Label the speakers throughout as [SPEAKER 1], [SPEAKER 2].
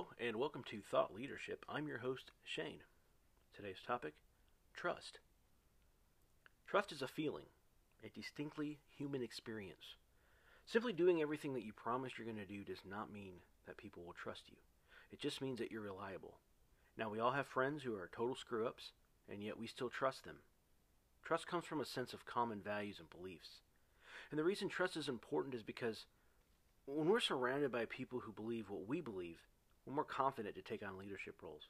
[SPEAKER 1] And welcome to Thought Leadership. I'm your host, Shane. Today's topic trust. Trust is a feeling, a distinctly human experience. Simply doing everything that you promise you're going to do does not mean that people will trust you. It just means that you're reliable. Now, we all have friends who are total screw ups, and yet we still trust them. Trust comes from a sense of common values and beliefs. And the reason trust is important is because when we're surrounded by people who believe what we believe, we're more confident to take on leadership roles.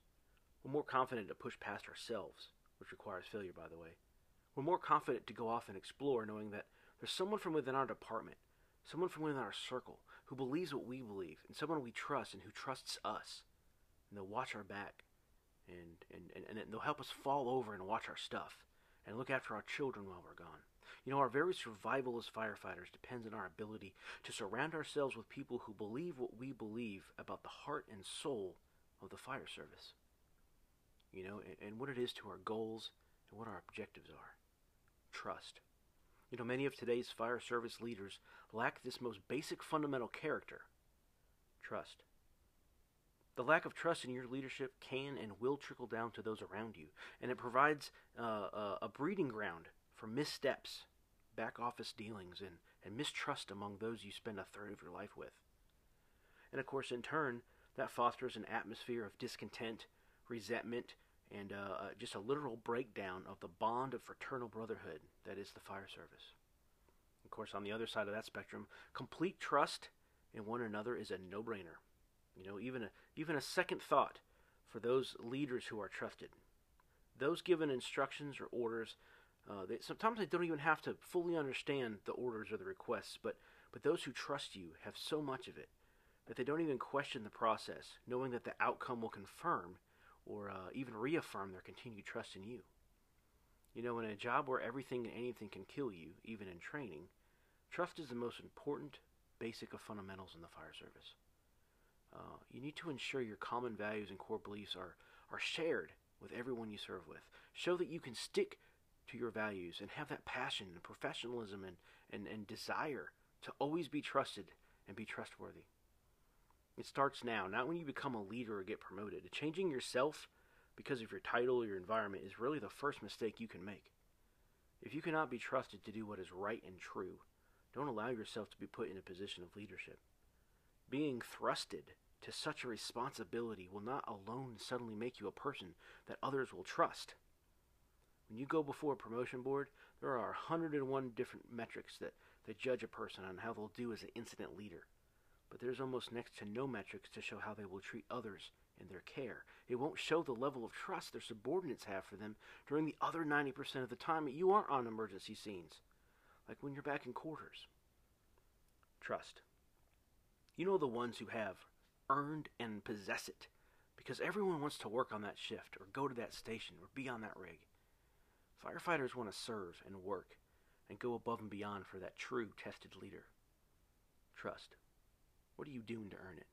[SPEAKER 1] We're more confident to push past ourselves, which requires failure, by the way. We're more confident to go off and explore, knowing that there's someone from within our department, someone from within our circle, who believes what we believe, and someone we trust and who trusts us. And they'll watch our back, and, and, and, and they'll help us fall over and watch our stuff, and look after our children while we're gone. You know, our very survival as firefighters depends on our ability to surround ourselves with people who believe what we believe about the heart and soul of the fire service. You know, and, and what it is to our goals and what our objectives are. Trust. You know, many of today's fire service leaders lack this most basic fundamental character trust. The lack of trust in your leadership can and will trickle down to those around you, and it provides uh, a, a breeding ground for missteps, back office dealings, and, and mistrust among those you spend a third of your life with. And of course, in turn, that fosters an atmosphere of discontent, resentment, and uh, uh, just a literal breakdown of the bond of fraternal brotherhood that is the fire service. Of course, on the other side of that spectrum, complete trust in one another is a no-brainer. You know, even a, even a second thought for those leaders who are trusted. Those given instructions or orders uh, they, sometimes they don't even have to fully understand the orders or the requests, but, but those who trust you have so much of it that they don't even question the process, knowing that the outcome will confirm or uh, even reaffirm their continued trust in you. You know, in a job where everything and anything can kill you, even in training, trust is the most important basic of fundamentals in the fire service. Uh, you need to ensure your common values and core beliefs are, are shared with everyone you serve with. Show that you can stick to your values and have that passion and professionalism and, and, and desire to always be trusted and be trustworthy. It starts now, not when you become a leader or get promoted. Changing yourself because of your title or your environment is really the first mistake you can make. If you cannot be trusted to do what is right and true, don't allow yourself to be put in a position of leadership. Being thrusted to such a responsibility will not alone suddenly make you a person that others will trust. When you go before a promotion board, there are 101 different metrics that, that judge a person on how they'll do as an incident leader. But there's almost next to no metrics to show how they will treat others in their care. It won't show the level of trust their subordinates have for them during the other 90% of the time that you aren't on emergency scenes, like when you're back in quarters. Trust. You know the ones who have earned and possess it because everyone wants to work on that shift or go to that station or be on that rig. Firefighters want to serve and work and go above and beyond for that true tested leader. Trust. What are you doing to earn it?